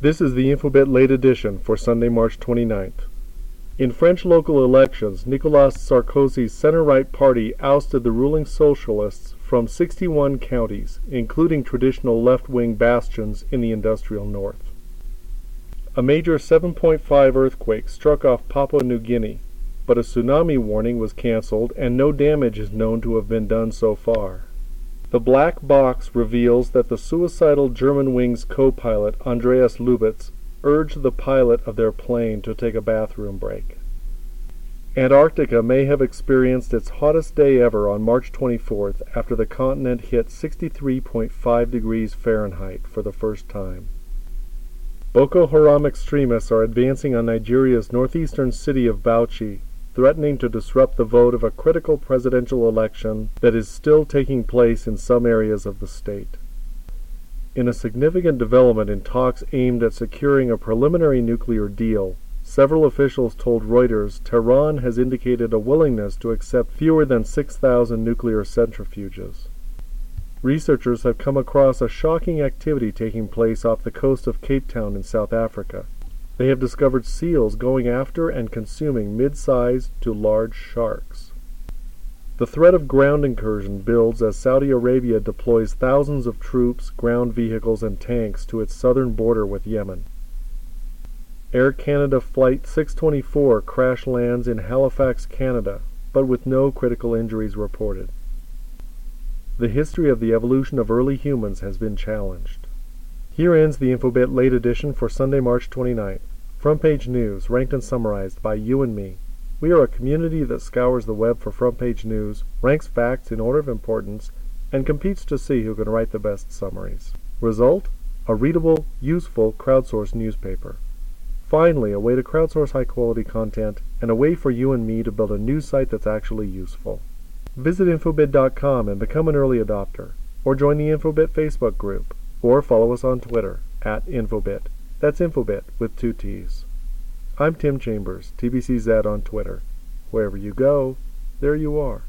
This is the Infobitt late edition for Sunday, March 29th. In French local elections, Nicolas Sarkozy's center-right party ousted the ruling socialists from 61 counties, including traditional left-wing bastions in the industrial north. A major 7.5 earthquake struck off Papua New Guinea, but a tsunami warning was cancelled and no damage is known to have been done so far. The black box reveals that the suicidal Germanwings co-pilot Andreas Lubitz urged the pilot of their plane to take a bathroom break. Antarctica may have experienced its hottest day ever on March 24th after the continent hit 63.5 degrees Fahrenheit for the first time. Boko Haram extremists are advancing on Nigeria's northeastern city of Bauchi, threatening to disrupt the vote of a critical presidential election that is still taking place in some areas of the state. In a significant development in talks aimed at securing a preliminary nuclear deal, several officials told Reuters Tehran has indicated a willingness to accept fewer than 6,000 nuclear centrifuges. Researchers have come across a shocking activity taking place off the coast of Cape Town in South Africa. They have discovered seals going after and consuming mid-sized to large sharks. The threat of ground incursion builds as Saudi Arabia deploys thousands of troops, ground vehicles, and tanks to its southern border with Yemen. Air Canada Flight 624 crash lands in Halifax, Canada, but with no critical injuries reported. The history of the evolution of early humans has been challenged. Here ends the Infobitt late edition for Sunday, March 29th. Front page news, ranked and summarized by you and me. We are a community that scours the web for front page news, ranks facts in order of importance, and competes to see who can write the best summaries. Result? A readable, useful, crowdsourced newspaper. Finally, a way to crowdsource high quality content and a way for you and me to build a news site that's actually useful. Visit Infobitt.com and become an early adopter, or join the Infobitt Facebook group, or follow us on Twitter at Infobitt. That's Infobitt with two T's. I'm Tim Chambers, TBCZ on Twitter. Wherever you go, there you are.